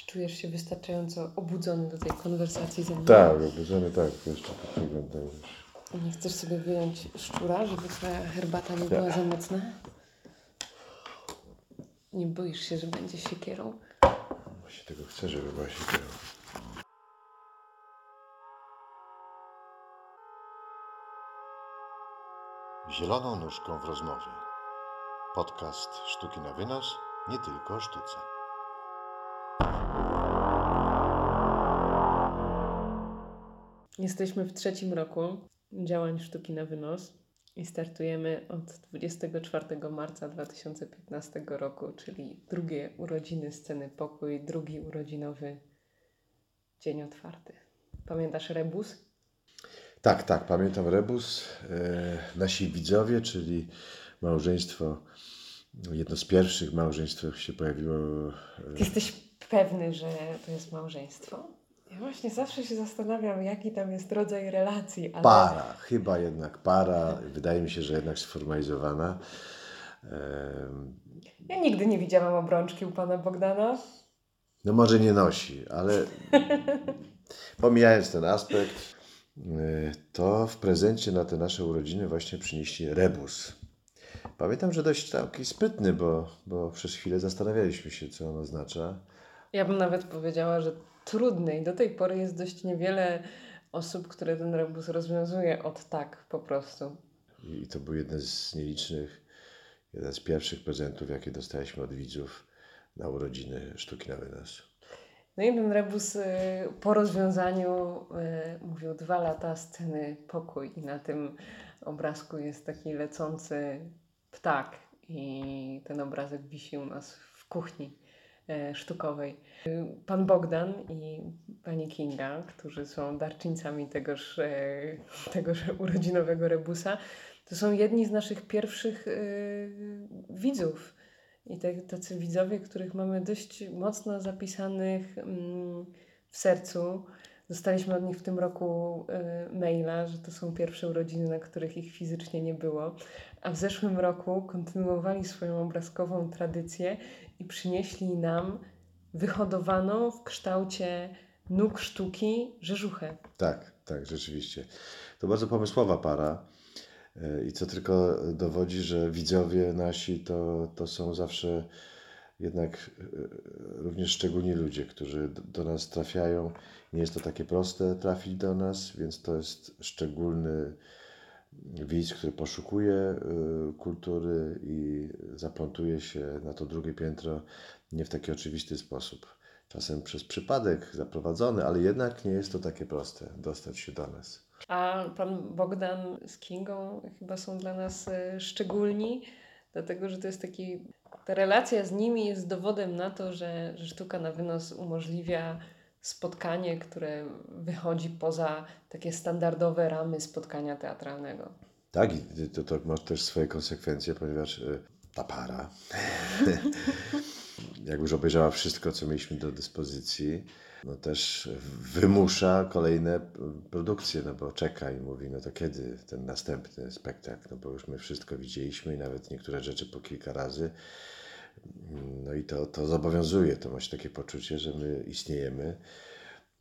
Czy czujesz się wystarczająco obudzony do tej konwersacji ze mną? Tak, obudzony tak, jeszcze tak wygląda już. Nie chcesz sobie wyjąć szczura, żeby twoja herbata nie była za mocna? Nie boisz się, że będzie siekierą? Właśnie tego chcę, żeby właśnie było. Zieloną nóżką w rozmowie. Podcast Sztuki na wynos, nie tylko o sztuce. Jesteśmy w trzecim roku działań sztuki na wynos i startujemy od 24 marca 2015 roku, czyli drugie urodziny sceny Pokój, drugi urodzinowy dzień otwarty. Pamiętasz rebus? Tak, tak, pamiętam Rebus. E, nasi widzowie, czyli małżeństwo, jedno z pierwszych małżeństw, się pojawiło. e, Ty jesteś pewny, że to jest małżeństwo? Ja właśnie zawsze się zastanawiam, jaki tam jest rodzaj relacji, ale Para, chyba jednak para. Wydaje mi się, że jednak sformalizowana. E, ja nigdy nie widziałam obrączki u pana Bogdana. No może nie nosi, ale pomijając ten aspekt, y, to w prezencie na te nasze urodziny właśnie przynieśli rebus. Pamiętam, że dość taki sprytny, bo, bo przez chwilę zastanawialiśmy się, co on oznacza. Ja bym nawet powiedziała, że trudny i do tej pory jest dość niewiele osób, które ten rebus rozwiązuje od tak po prostu. I to był jeden z nielicznych, jeden z pierwszych prezentów, jakie dostaliśmy od widzów na urodziny Sztuki na Wynos. No i ten rebus y, po rozwiązaniu y, mówił dwa lata sceny pokój i na tym obrazku jest taki lecący ptak i ten obrazek wisi u nas w kuchni sztukowej. Y, Pan Bogdan i pani Kinga, którzy są darczyńcami tegoż, y, tegoż urodzinowego rebusa, to są jedni z naszych pierwszych y, widzów. I tacy widzowie, których mamy dość mocno zapisanych mm, w sercu. Dostaliśmy od nich w tym roku maila, że to są pierwsze urodziny, na których ich fizycznie nie było. A w zeszłym roku kontynuowali swoją obrazkową tradycję i przynieśli nam wyhodowaną w kształcie nóg sztuki rzeżuchę. Tak, tak, rzeczywiście. To bardzo pomysłowa para. E, I co tylko dowodzi, że widzowie nasi to, to są zawsze jednak e, również szczególni ludzie, którzy do nas trafiają. Nie jest to takie proste trafić do nas, więc to jest szczególny widz, który poszukuje e, kultury i zaplątuje się na to drugie piętro nie w taki oczywisty sposób. Czasem przez przypadek zaprowadzony, ale jednak nie jest to takie proste dostać się do nas. A pan Bogdan z Kingą chyba są dla nas e, szczególni, dlatego że to jest taki. Ta relacja z nimi jest dowodem na to, że, że sztuka na wynos umożliwia spotkanie, które wychodzi poza takie standardowe ramy spotkania teatralnego. Tak, i to, to ma też swoje konsekwencje, ponieważ e, ta para, jak już obejrzała wszystko, co mieliśmy do dyspozycji, no też wymusza kolejne produkcje, no bo czeka i mówi, no to kiedy ten następny spektakl, no bo już my wszystko widzieliśmy i nawet niektóre rzeczy po kilka razy. No i to, to zobowiązuje, to ma się takie poczucie, że my istniejemy,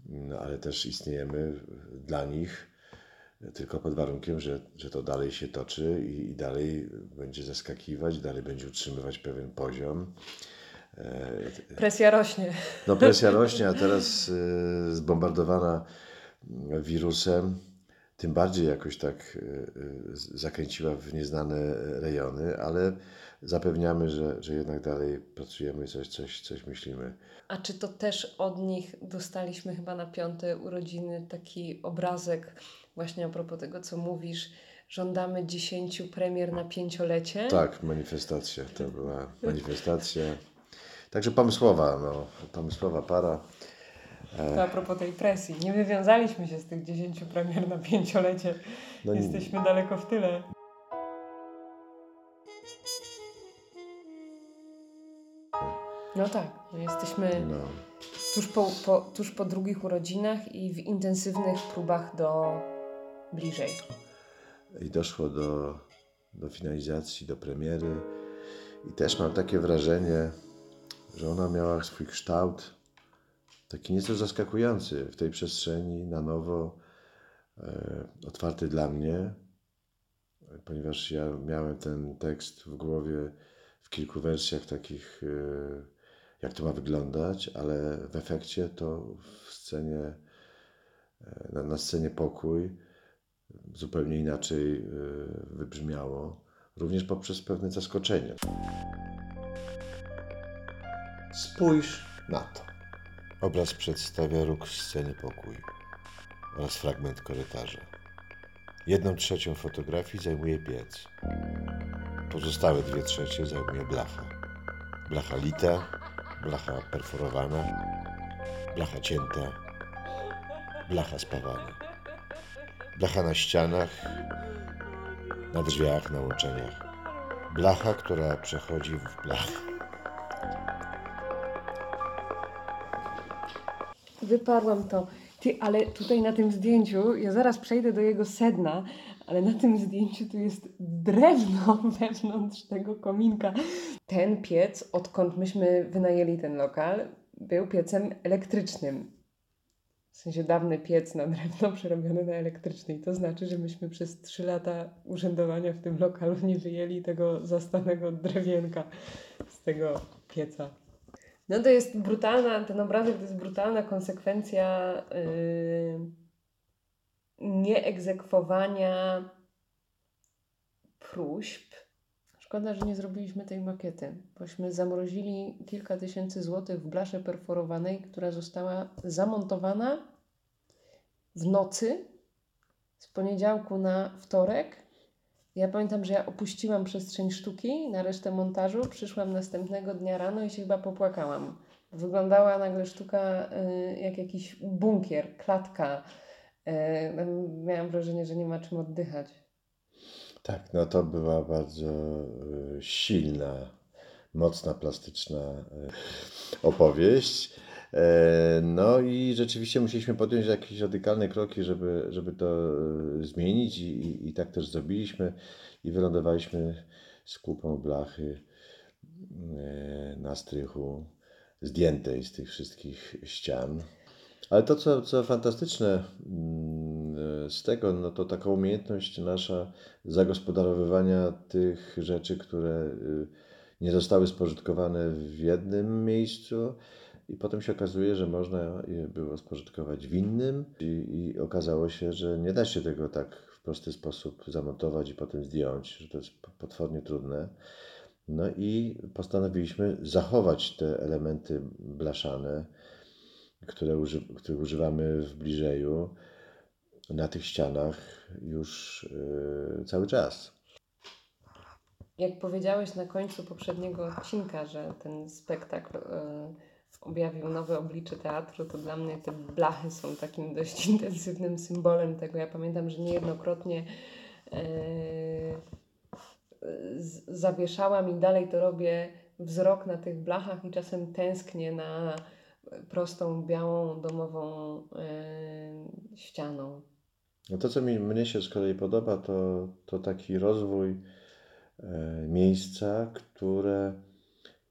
no ale też istniejemy dla nich, tylko pod warunkiem, że, że to dalej się toczy i, i dalej będzie zaskakiwać, dalej będzie utrzymywać pewien poziom. E, Presja rośnie. No presja rośnie, a teraz y, zbombardowana wirusem, tym bardziej jakoś tak y, zakręciła w nieznane rejony, ale zapewniamy, że, że jednak dalej pracujemy, coś, coś, coś myślimy. A czy to też od nich dostaliśmy chyba na piąte urodziny taki obrazek, właśnie a propos tego, co mówisz, żądamy 10 premier na pięciolecie? Tak, manifestacja, to była manifestacja. Także pomysłowa, no, pomysłowa para. To a propos tej presji. Nie wywiązaliśmy się z tych 10 premier na pięciolecie. No nie- Jesteśmy daleko w tyle. No tak, no jesteśmy No, tuż po, po, tuż po drugich urodzinach i w intensywnych próbach do bliżej. i doszło do, do finalizacji, do premiery. I też mam takie wrażenie, że ona miała swój kształt taki nieco zaskakujący w tej przestrzeni, na nowo e, otwarty dla mnie, ponieważ ja miałem ten tekst w głowie w kilku wersjach takich, e, jak to ma wyglądać, ale w efekcie to w scenie, e, na, na scenie pokój zupełnie inaczej e, wybrzmiało, również poprzez pewne zaskoczenie. Spójrz na to. Obraz przedstawia róg sceny pokój oraz fragment korytarza. Jedną trzecią fotografii zajmuje piec. Pozostałe dwie trzecie zajmuje blacha. Blacha lita, blacha perforowana, blacha cięta, blacha spawana. Blacha na ścianach, na drzwiach, na łączeniach. Blacha, która przechodzi w blach. Wyparłam to. Ty, ale tutaj na tym zdjęciu, ja zaraz przejdę do jego sedna, ale na tym zdjęciu tu jest drewno wewnątrz tego kominka. Ten piec, odkąd myśmy wynajęli ten lokal, był piecem elektrycznym. W sensie dawny piec na drewno przerobiony na elektryczny. I to znaczy, że myśmy przez trzy lata urzędowania w tym lokalu nie wyjęli tego zastanego drewienka z tego pieca. No to jest brutalna, ten obrazek to jest brutalna konsekwencja yy, nieegzekwowania próśb. Szkoda, że nie zrobiliśmy tej makiety, bośmy zamrozili kilka tysięcy złotych w blasze perforowanej, która została zamontowana w nocy z poniedziałku na wtorek. Ja pamiętam, że ja opuściłam przestrzeń sztuki na resztę montażu, przyszłam następnego dnia rano i się chyba popłakałam. Wyglądała nagle sztuka y, jak jakiś bunkier, klatka. Y, miałam wrażenie, że nie ma czym oddychać. Tak, no to była bardzo y, silna, mocna, plastyczna y, opowieść. E, No i rzeczywiście musieliśmy podjąć jakieś radykalne kroki, żeby, żeby to y, zmienić i, i, i tak też zrobiliśmy i wylądowaliśmy z kupą blachy na strychu zdjętej z tych wszystkich ścian. Ale to, co, co fantastyczne mm, z tego, no to taka umiejętność nasza zagospodarowywania tych rzeczy, które y, nie zostały spożytkowane w jednym miejscu. I potem się okazuje, że można je było spożytkować w innym. I, i okazało się, że nie da się tego tak w prosty sposób zamontować i potem zdjąć, że to jest potwornie trudne. No i postanowiliśmy zachować te elementy blaszane, które, których używamy w bliżeju na tych ścianach już yy, cały czas. Jak powiedziałeś na końcu poprzedniego odcinka, że ten spektakl y, objawił nowe oblicze teatru, to dla mnie te blachy są takim dość intensywnym symbolem tego. Ja pamiętam, że niejednokrotnie y, zawieszałam i dalej to robię wzrok na tych blachach i czasem tęsknię na prostą, białą, domową y, ścianą. No to, co mi, mnie się z kolei podoba, to, to taki rozwój e, miejsca, które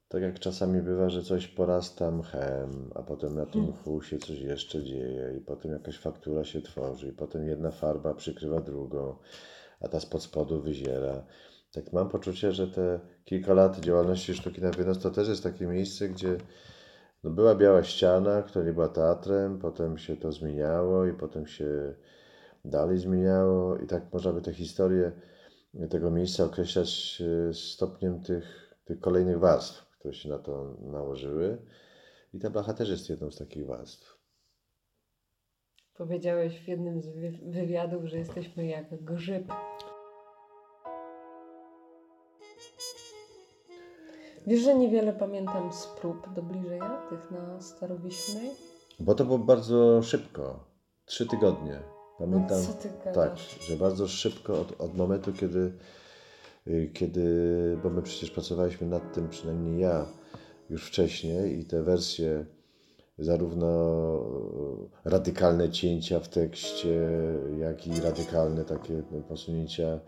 tak jak czasami bywa, że coś porasta mchem, a potem na tym mchu się coś jeszcze dzieje i potem jakaś faktura się tworzy i potem jedna farba przykrywa drugą, a ta spod spodu wyziera. Tak mam poczucie, że te kilka lat działalności sztuki na wynos to też jest takie miejsce, gdzie no była biała ściana, która nie była teatrem, potem się to zmieniało i potem się dalej zmieniało i tak można by tę historię tego miejsca określać e, stopniem tych, tych kolejnych warstw, które się na to nałożyły. I ta blacha też jest jedną z takich warstw. Powiedziałeś w jednym z wy- wywiadów, że jesteśmy jak grzyb. Wiesz, że niewiele pamiętam z prób do bliżeja, tych na Starowiślnej? Bo to było bardzo szybko. Trzy tygodnie. Pamiętam. No Tak, że bardzo szybko od, od momentu, kiedy, y, kiedy, bo my przecież pracowaliśmy nad tym, przynajmniej ja, już wcześniej i te wersje, zarówno radykalne cięcia w tekście, jak i radykalne takie posunięcia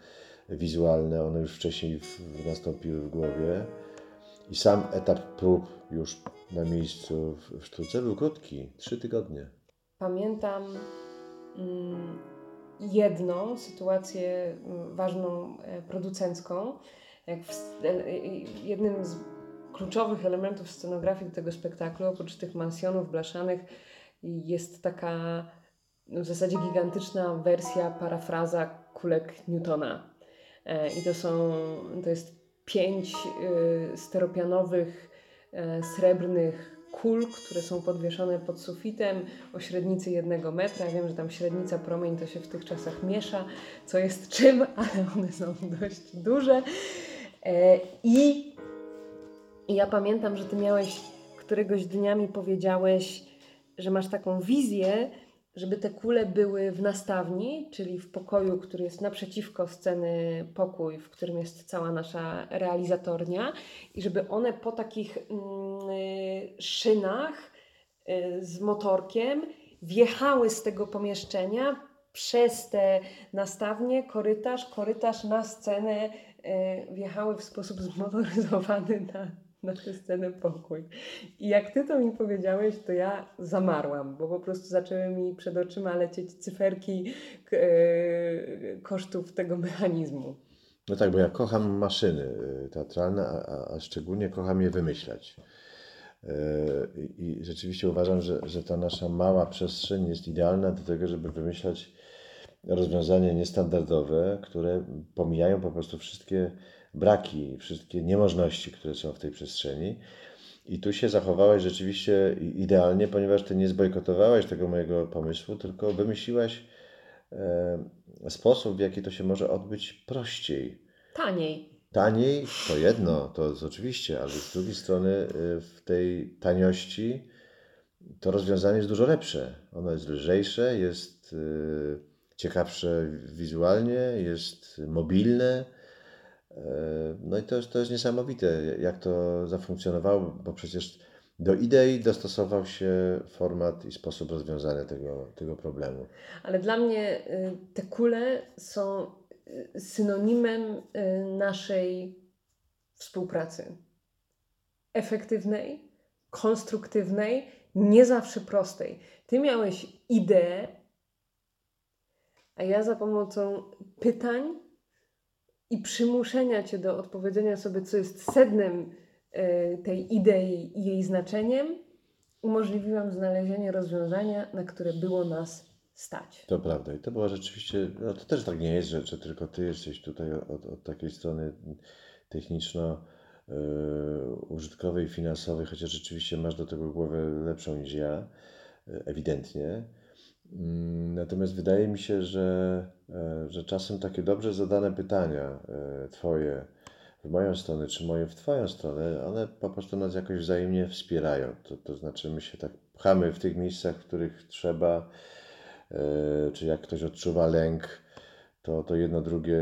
wizualne, one już wcześniej w, nastąpiły w głowie. I sam etap prób już na miejscu w, w sztuce był krótki, trzy tygodnie. Pamiętam jedną sytuację mm, ważną e, producencką. E, e, jednym z kluczowych elementów scenografii tego spektaklu, oprócz tych mansjonów blaszanych, jest taka no, w zasadzie gigantyczna wersja, parafraza kulek Newtona. I to są, to jest pięć y, steropianowych, srebrnych kul, które są podwieszone pod sufitem o średnicy jednego metra. Wiem, że tam średnica promień to się w tych czasach miesza, co jest czym, ale one są dość duże. E, I ja pamiętam, że ty miałeś któregoś dnia mi powiedziałeś, że masz taką wizję, żeby te kule były w nastawni, czyli w pokoju, który jest naprzeciwko sceny pokój, w którym jest cała nasza realizatornia, i żeby one po takich mm, szynach y, z motorkiem wjechały z tego pomieszczenia przez te nastawnie, korytarz, korytarz na scenę y, wjechały w sposób zmotoryzowany na, na tę scenę pokój. I jak ty to mi powiedziałeś, to ja zamarłam, bo po prostu zaczęły mi przed oczyma lecieć cyferki e, kosztów tego mechanizmu. No tak, bo ja kocham maszyny y, teatralne, a, a, szczególnie kocham je wymyślać. Y, i rzeczywiście uważam, że, że ta nasza mała przestrzeń jest idealna do tego, żeby wymyślać rozwiązania niestandardowe, które pomijają po prostu wszystkie braki, wszystkie niemożności, które są w tej przestrzeni. I tu się zachowałeś rzeczywiście idealnie, ponieważ ty nie zbojkotowałeś tego mojego pomysłu, tylko wymyśliłaś e, sposób, w jaki to się może odbyć prościej. Taniej. Taniej to jedno, to jest oczywiście, ale z drugiej strony y, w tej taniości to rozwiązanie jest dużo lepsze. Ono jest lżejsze, jest y, ciekawsze wizualnie, jest mobilne. Y, No i to jest, to jest niesamowite, jak to zafunkcjonowało, bo przecież do idei dostosował się format i sposób rozwiązania tego, tego problemu. Ale dla mnie y, te kule są y, synonimem y, naszej współpracy. Efektywnej, konstruktywnej, nie zawsze prostej. Ty miałeś ideę, a ja za pomocą pytań i przymuszenia cię do odpowiedzenia sobie, co jest sednem y, tej idei i jej znaczeniem, umożliwiłam znalezienie rozwiązania, na które było nas stać. To prawda. I to była rzeczywiście, no to też tak nie jest, że, że tylko ty jesteś tutaj od, od takiej strony techniczno-użytkowej, finansowej, chociaż rzeczywiście masz do tego głowę lepszą niż ja, y, ewidentnie. Mm, Natomiast wydaje mi się, że, e, że czasem takie dobrze zadane pytania e, Twoje w moją stronę, czy moje w Twoją stronę, one po prostu nas jakoś wzajemnie wspierają. To, to znaczy my się tak pchamy w tych miejscach, w których trzeba, e, czy jak ktoś odczuwa lęk, to, to jedno drugie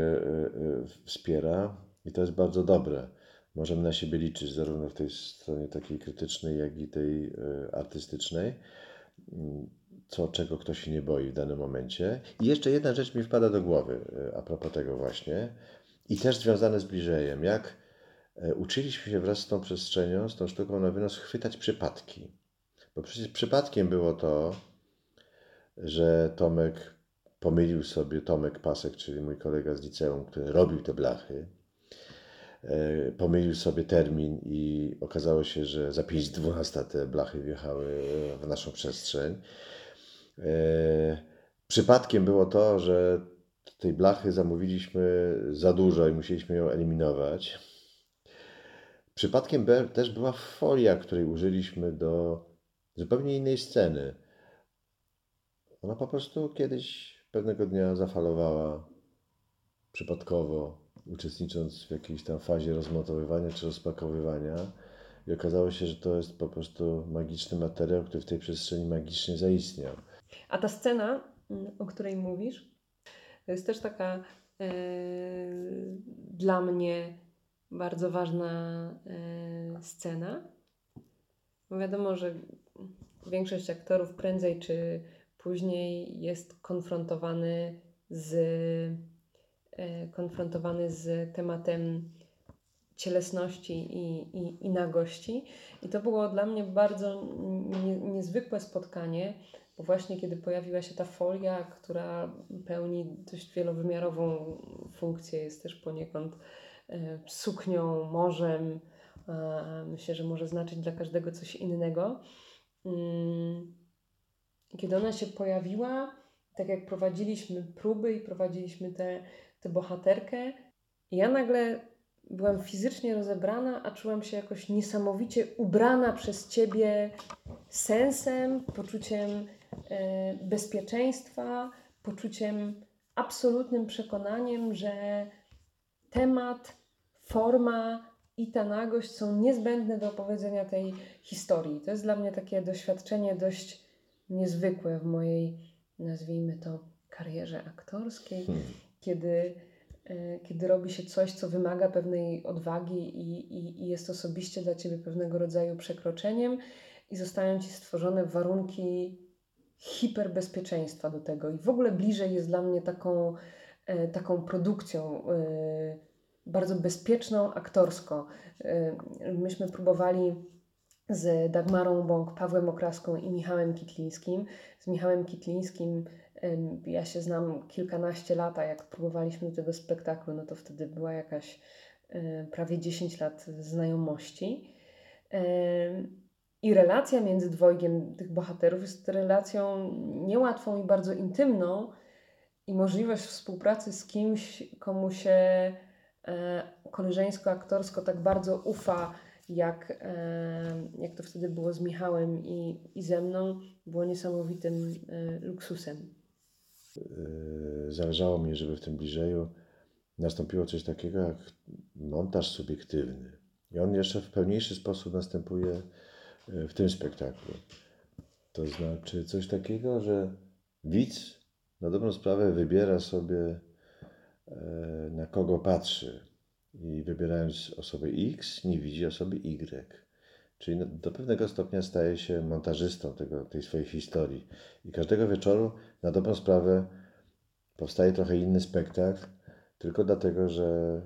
wspiera i to jest bardzo dobre. Możemy na siebie liczyć zarówno w tej stronie takiej krytycznej, jak i tej artystycznej. Co, czego ktoś się nie boi w danym momencie. I jeszcze jedna rzecz mi wpada do głowy e, a propos tego właśnie i też związane z bliżejem. Jak e, uczyliśmy się wraz z tą przestrzenią, z tą sztuką na wynos chwytać przypadki. Bo przecież przypadkiem było to, że Tomek pomylił sobie, Tomek Pasek, czyli mój kolega z liceum, który robił te blachy, e, pomylił sobie termin i okazało się, że za 5.12 te blachy wjechały w naszą przestrzeń. E, Przypadkiem było to, że tej blachy zamówiliśmy za dużo i musieliśmy ją eliminować. Przypadkiem też była folia, której użyliśmy do zupełnie innej sceny. Ona po prostu kiedyś pewnego dnia zafalowała przypadkowo, uczestnicząc w jakiejś tam fazie rozmontowywania czy rozpakowywania. I okazało się, że to jest po prostu magiczny materiał, który w tej przestrzeni magicznie zaistniał. A ta scena, mm, o której mówisz, to jest też taka e, dla mnie bardzo ważna e, scena. Wiadomo, że większość aktorów prędzej czy później jest konfrontowany z, e, konfrontowany z tematem cielesności i, i, i nagości. I to było dla mnie bardzo niezwykłe spotkanie, bo właśnie kiedy pojawiła się ta folia, która pełni dość wielowymiarową funkcję, jest też poniekąd e, suknią, morzem, myślę, że może znaczyć dla każdego coś innego. Mm, kiedy ona się pojawiła, tak jak prowadziliśmy próby i prowadziliśmy tę te, te bohaterkę, ja nagle byłam fizycznie rozebrana, a czułam się jakoś niesamowicie ubrana przez ciebie sensem, poczuciem e, bezpieczeństwa, poczuciem absolutnym przekonaniem, że temat, forma i ta nagość są niezbędne do opowiedzenia tej historii. To jest dla mnie takie doświadczenie dość niezwykłe w mojej, nazwijmy to, karierze aktorskiej, hmm. kiedy kiedy robi się coś, co wymaga pewnej odwagi i, i, i jest osobiście dla ciebie pewnego rodzaju przekroczeniem, i zostają ci stworzone warunki hiperbezpieczeństwa do tego. I w ogóle bliżej jest dla mnie taką, e, taką produkcją e, bardzo bezpieczną aktorsko. Myśmy próbowali z Dagmarą Bąk, Pawłem Okraską i Michałem Kitlińskim. Z Michałem Kitlińskim ja się znam kilkanaście lat, a jak próbowaliśmy tego spektaklu, no to wtedy była jakaś prawie 10 lat znajomości. I relacja między dwojgiem tych bohaterów jest relacją niełatwą i bardzo intymną, i możliwość współpracy z kimś, komu się e, koleżeńsko-aktorsko tak bardzo ufa, jak, e, jak to wtedy było z Michałem i, i ze mną, było niesamowitym e, luksusem. Yy, zależało mi, żeby w tym bliżeju nastąpiło coś takiego jak montaż subiektywny. I on jeszcze w pełniejszy sposób następuje yy, w tym spektaklu. To znaczy coś takiego, że widz na dobrą sprawę wybiera sobie yy, na kogo patrzy i wybierając osobę X nie widzi osoby Y. Czyli do pewnego stopnia staje się montażystą tego, tej swojej historii. I każdego wieczoru, na dobrą sprawę, powstaje trochę inny spektakl, tylko dlatego, że,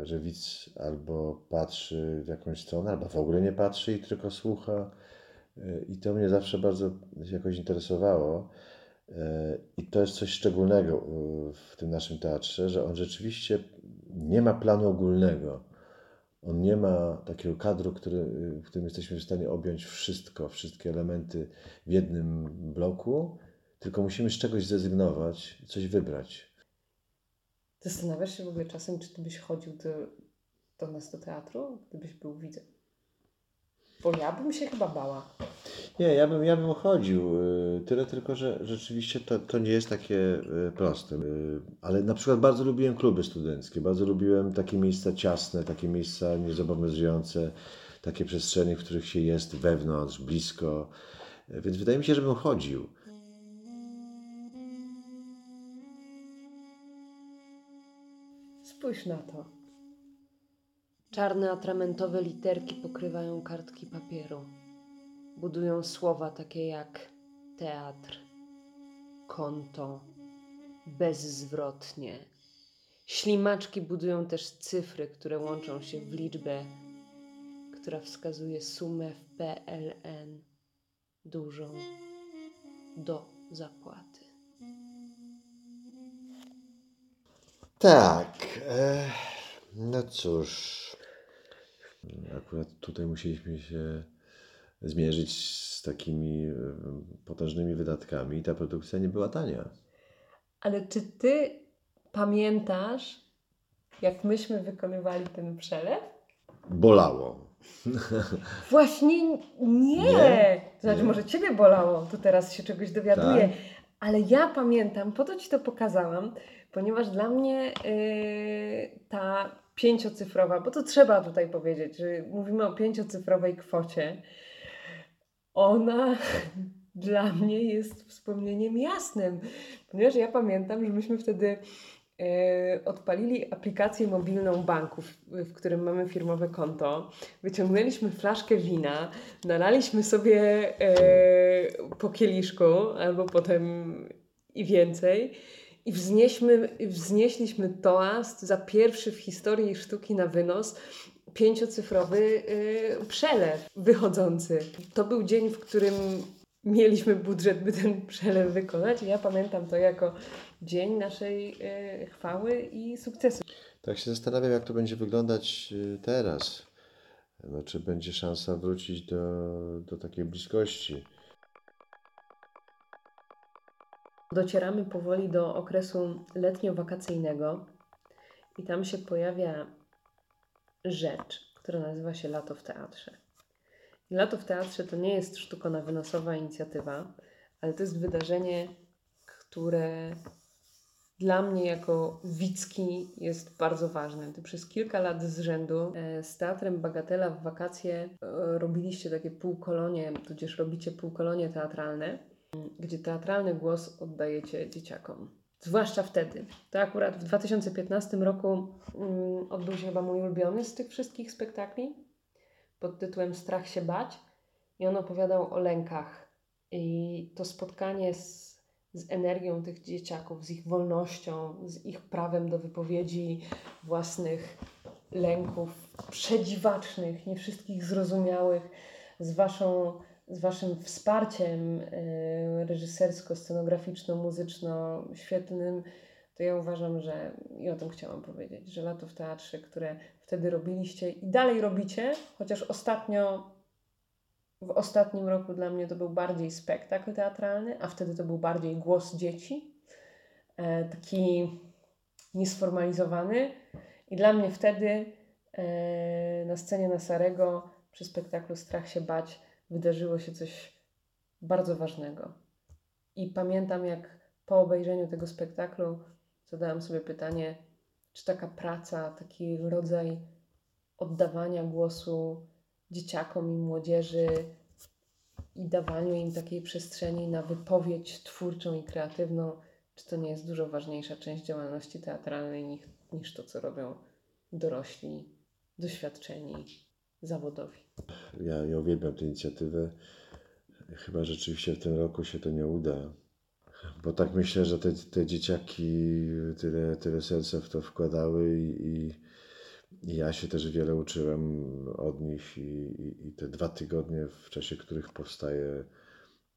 e, że widz albo patrzy w jakąś stronę, albo w ogóle nie patrzy i tylko słucha. E, I to mnie zawsze bardzo jakoś interesowało. E, I to jest coś szczególnego w tym naszym teatrze, że on rzeczywiście nie ma planu ogólnego on nie ma takiego kadru, który, w którym jesteśmy w stanie objąć wszystko, wszystkie elementy w jednym bloku, tylko musimy z czegoś zrezygnować, coś wybrać. Zastanawiasz się w ogóle czasem, czy ty byś chodził do, do nas do teatru, gdybyś był widzem? Bo ja bym się chyba bała. Nie, ja bym, ja bym chodził. Y, tyle tylko, że rzeczywiście to, to nie jest takie y, proste. Y, ale na przykład bardzo lubiłem kluby studenckie, bardzo lubiłem takie miejsca ciasne, takie miejsca niezobowiązujące, takie przestrzenie, w których się jest wewnątrz, blisko. Więc wydaje mi się, że bym chodził. Spójrz na to. Czarne atramentowe literki pokrywają kartki papieru budują słowa takie jak teatr, konto, bezzwrotnie. Ślimaczki budują też cyfry, które łączą się w liczbę, która wskazuje sumę w PLN dużą do zapłaty. Tak. E, no cóż. Akurat tutaj musieliśmy się zmierzyć z takimi e, potężnymi wydatkami i ta produkcja nie była tania. Ale czy ty pamiętasz, jak myśmy wykonywali ten przelew? Bolało. Właśnie nie. nie? Znaczy, nie. może ciebie bolało, to teraz się czegoś dowiaduję. Tak. Ale ja pamiętam, po to ci to pokazałam, ponieważ dla mnie yy, ta pięciocyfrowa, bo to trzeba tutaj powiedzieć, że mówimy o pięciocyfrowej kwocie, ona dla mnie jest wspomnieniem jasnym, ponieważ ja pamiętam, że myśmy wtedy e, odpalili aplikację mobilną banku, w, którym mamy firmowe konto, wyciągnęliśmy flaszkę wina, nalaliśmy sobie e, po kieliszku albo potem i więcej i wznieśmy, wznieśliśmy toast za pierwszy w historii sztuki na wynos pięciocyfrowy yy, przelew wychodzący. To był dzień, w którym mieliśmy budżet, by ten przelew wykonać. I ja pamiętam to jako dzień naszej yy, chwały i sukcesu. Tak się zastanawiam, jak to będzie wyglądać y, teraz. No, czy będzie szansa wrócić do, do takiej bliskości? Docieramy powoli do okresu letnio-wakacyjnego i tam się pojawia rzecz, która nazywa się Lato w Teatrze. I Lato w Teatrze to nie jest sztukona wynosowa inicjatywa, ale to jest wydarzenie, które dla mnie jako Wicki jest bardzo ważne. Ty przez kilka lat z rzędu e, z Teatrem Bagatela w wakacje e, robiliście takie półkolonie, tudzież robicie półkolonie teatralne, gdzie teatralny głos oddajecie dzieciakom. Zwłaszcza wtedy. To akurat w 2015 roku mm, odbył się chyba mój ulubiony z tych wszystkich spektakli pod tytułem Strach się bać. I on opowiadał o lękach. I to spotkanie z, z energią tych dzieciaków, z ich wolnością, z ich prawem do wypowiedzi własnych lęków, przedziwacznych, nie wszystkich zrozumiałych, z waszą z Waszym wsparciem y, reżysersko-scenograficzno-muzyczno-świetnym, to ja uważam, że i o tym chciałam powiedzieć, że lato w teatrze, które wtedy robiliście i dalej robicie, chociaż ostatnio, w ostatnim roku dla mnie to był bardziej spektakl teatralny, a wtedy to był bardziej głos dzieci, e, taki niesformalizowany. I dla mnie wtedy e, na scenie na Sarego przy spektaklu Strach się bać wydarzyło się coś bardzo ważnego. I pamiętam, jak po obejrzeniu tego spektaklu zadałam sobie pytanie, czy taka praca, taki rodzaj oddawania głosu dzieciakom i młodzieży i dawaniu im takiej przestrzeni na wypowiedź twórczą i kreatywną, czy to nie jest dużo ważniejsza część działalności teatralnej niż, niż to, co robią dorośli, doświadczeni, zawodowi. Ja, ja uwielbiam tę inicjatywę. Chyba rzeczywiście w tym roku się to nie uda. Bo tak myślę, że te, te dzieciaki tyle, tyle serca w to wkładały i, i, ja się też wiele uczyłem od nich i, i, i te dwa tygodnie, w czasie których powstaje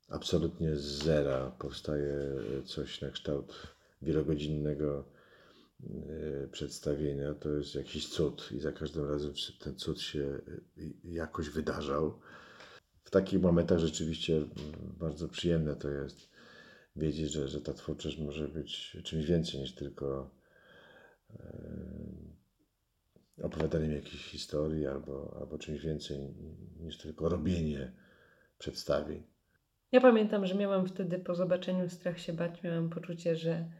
absolutnie z zera, powstaje coś na kształt wielogodzinnego przedstawienia, to jest jakiś cud i za każdym razem ten cud się e, jakoś wydarzał. W takich momentach rzeczywiście bardzo przyjemne to jest wiedzieć, że, że ta twórczość może być czymś więcej niż tylko e, opowiadaniem jakiejś historii albo, albo czymś więcej niż tylko robienie przedstawień. Ja pamiętam, że miałam wtedy po zobaczeniu Strach się bać, miałam poczucie, że,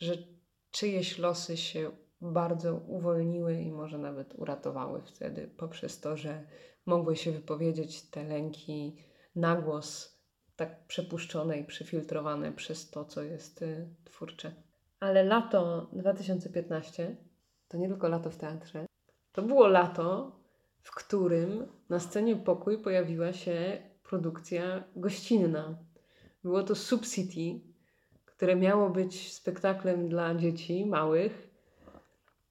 że czyjeś losy się bardzo uwolniły i może nawet uratowały wtedy poprzez to, że mogły się wypowiedzieć te lęki na głos, tak przepuszczone i przefiltrowane przez to, co jest y, twórcze. Ale lato 2015 to nie tylko lato w teatrze, to było lato, w którym na scenie Pokój pojawiła się produkcja gościnna. Było to Subcity, które miało być spektaklem dla dzieci małych,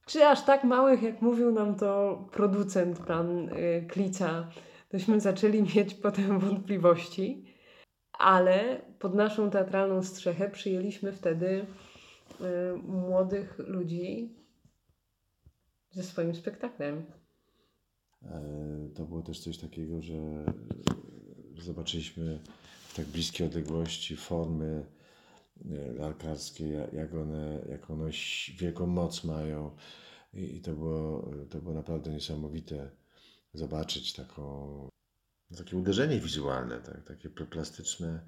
czy aż tak małych, jak mówił nam to producent, pan y, Klica, tośmy zaczęli mieć potem wątpliwości, ale pod naszą teatralną strzechę przyjęliśmy wtedy y, młodych ludzi ze swoim spektaklem. E, to było też coś takiego, że zobaczyliśmy w tak bliskiej odległości formy lalkarskie, jak one, jak one wielką moc mają. I, i to, było, to było naprawdę niesamowite zobaczyć taką, takie uderzenie wizualne, tak, takie plastyczne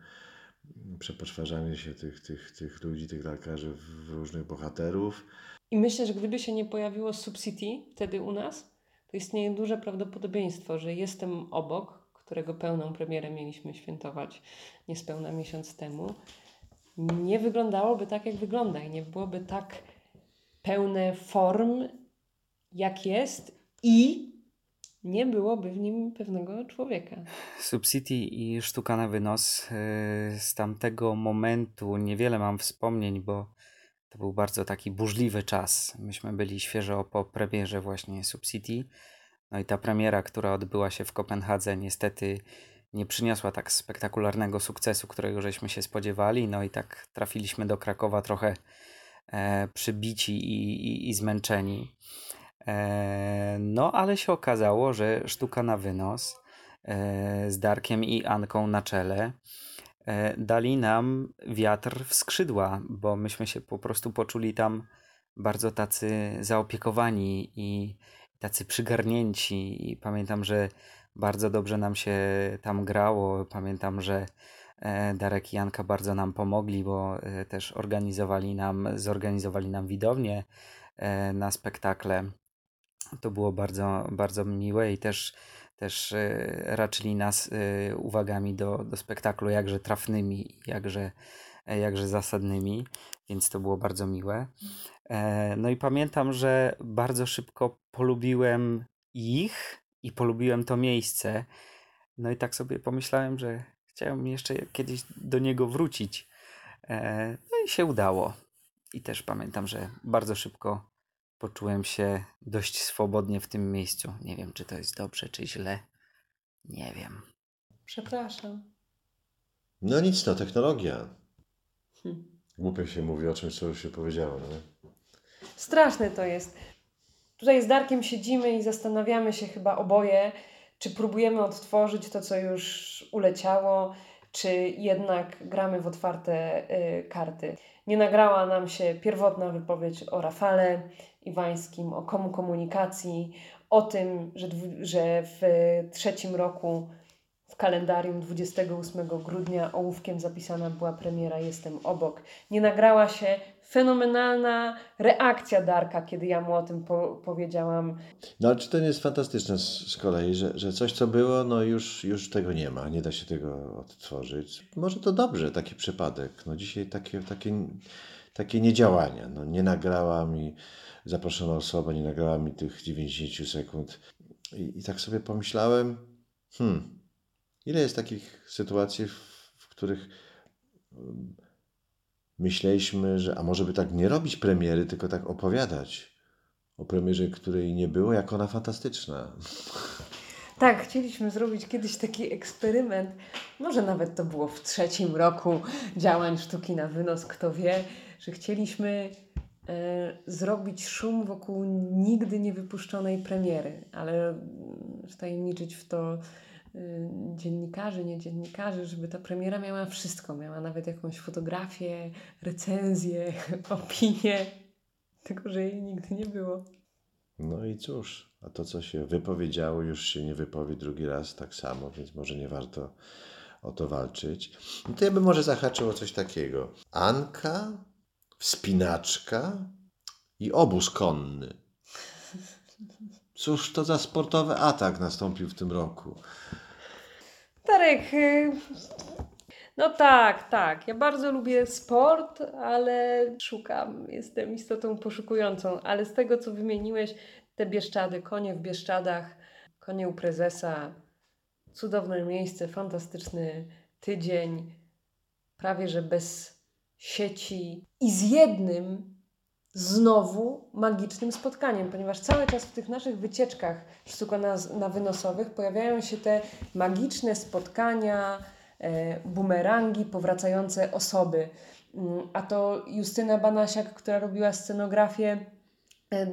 przepoczwarzanie się tych, tych, tych ludzi, tych lalkarzy w różnych bohaterów. I myślę, że gdyby się nie pojawiło Subcity wtedy u nas, to istnieje duże prawdopodobieństwo, że jestem obok, którego pełną premierę mieliśmy świętować niespełna miesiąc temu nie wyglądałoby tak, jak wygląda i nie byłoby tak pełne form, jak jest i nie byłoby w nim pewnego człowieka. Subcity i Sztuka na wynos. Y, z tamtego momentu niewiele mam wspomnień, bo To był bardzo taki burzliwy czas. Myśmy byli świeżo po premierze właśnie Subcity. No i ta premiera, która odbyła się w Kopenhadze, niestety nie przyniosła tak spektakularnego sukcesu, którego żeśmy się spodziewali. No i tak trafiliśmy do Krakowa trochę e, przybici i, i, i zmęczeni. E, no, ale się okazało, że sztuka na wynos e, z Darkiem i Anką na czele e, dali nam wiatr w skrzydła, bo myśmy się po prostu poczuli tam bardzo tacy zaopiekowani i tacy przygarnięci. I pamiętam, że bardzo dobrze nam się tam grało. Pamiętam, że e, Darek i Janka bardzo nam pomogli, bo e, też organizowali nam, zorganizowali nam widownię e, na spektakle. To było bardzo, bardzo miłe i też, też raczyli nas uwagami do, do spektaklu, jakże trafnymi, jakże, jakże zasadnymi, więc to było bardzo miłe. No i pamiętam, że bardzo szybko polubiłem ich i polubiłem to miejsce. No i tak sobie pomyślałem, że chciałem jeszcze kiedyś do niego wrócić. E, No i się udało. I też pamiętam, że bardzo szybko poczułem się dość swobodnie w tym miejscu. Nie wiem, czy to jest dobrze, czy źle. Nie wiem. Przepraszam. No nic, no technologia. Hm. Głupio się mówi o czymś, co już się powiedziało. No? Straszne to jest. Tutaj z Darkiem siedzimy i zastanawiamy się chyba oboje, czy próbujemy odtworzyć to, co już uleciało, czy jednak gramy w otwarte y, karty. Nie nagrała nam się pierwotna wypowiedź o Rafale Iwańskim, o komu komunikacji, o tym, że, że w trzecim roku w kalendarium 28 grudnia ołówkiem zapisana była premiera Jestem obok. Nie nagrała się fenomenalna reakcja Darka, kiedy ja mu o tym po- powiedziałam. no ale czy to nie jest fantastyczne z, z kolei, że, że coś, co było, no już, już tego nie ma, nie da się tego odtworzyć. Może to dobrze, taki przypadek. No dzisiaj takie, takie, takie niedziałania. No, nie nagrała mi zaproszona osoba, nie nagrała mi tych 90 sekund. I, i tak sobie pomyślałem, hmm, ile jest takich sytuacji, w, w których myśleliśmy, że a może by tak nie robić premiery, tylko tak opowiadać o premierze, której nie było, jak ona fantastyczna. Tak, chcieliśmy zrobić kiedyś taki eksperyment. Może nawet to było w trzecim roku działań sztuki na wynos, kto wie, że chcieliśmy e, zrobić szum wokół nigdy nie wypuszczonej premiery, ale mm, wtajemniczyć w to dziennikarzy, nie dziennikarzy, żeby ta premiera miała wszystko. Miała nawet jakąś fotografię, recenzję, opinię, tylko że jej nigdy nie było. No i cóż, a to, co się wypowiedziało, już się nie wypowie drugi raz tak samo, więc może nie warto o to walczyć. No to ja bym może zahaczył o coś takiego. Anka, wspinaczka i obóz konny. Cóż to za sportowy atak nastąpił w tym roku? Darek, y, no tak, tak. Ja bardzo lubię sport, ale szukam. Jestem istotą poszukującą. Ale z tego, co wymieniłeś, te Bieszczady, konie w Bieszczadach, konie u prezesa, cudowne miejsce, fantastyczny tydzień, prawie że bez sieci i z jednym znowu magicznym spotkaniem, ponieważ cały czas w tych naszych wycieczkach sztuka na, na wynosowych pojawiają się te magiczne spotkania, e, bumerangi, powracające osoby. Mm, A to Justyna Banasiak, która robiła scenografię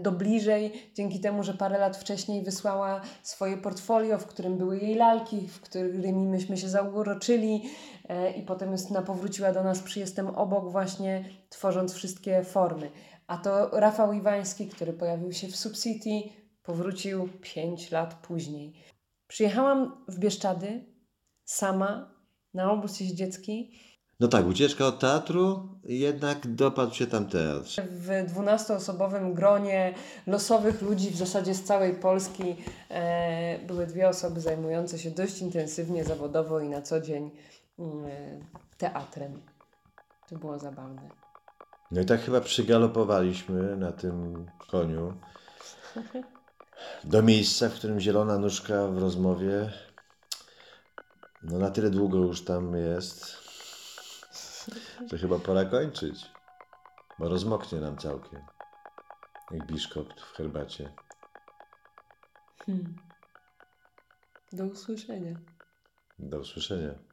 do bliżej, dzięki temu, że parę lat wcześniej wysłała swoje portfolio, w którym były jej lalki, w którymi myśmy się zauroczyli e, i potem Justyna powróciła do nas przy Jestem obok właśnie, tworząc wszystkie formy. A to Rafał Iwański, który pojawił się w Subcity, powrócił 5 lat później. Przyjechałam w Bieszczady sama na obóz jeździecki No tak, ucieczka od teatru, jednak dopadł się tam teatr. w 12-osobowym gronie losowych ludzi w zasadzie z całej Polski. E, były dwie osoby zajmujące się dość intensywnie, zawodowo i na co dzień mm, teatrem. To było zabawne. No i tak chyba przygalopowaliśmy na tym koniu do miejsca, w którym zielona nóżka w rozmowie no na tyle długo już tam jest, że chyba pora kończyć. bo rozmoknie nam całkiem. Jak biszkopt w herbacie. Hmm. Do usłyszenia. Do usłyszenia.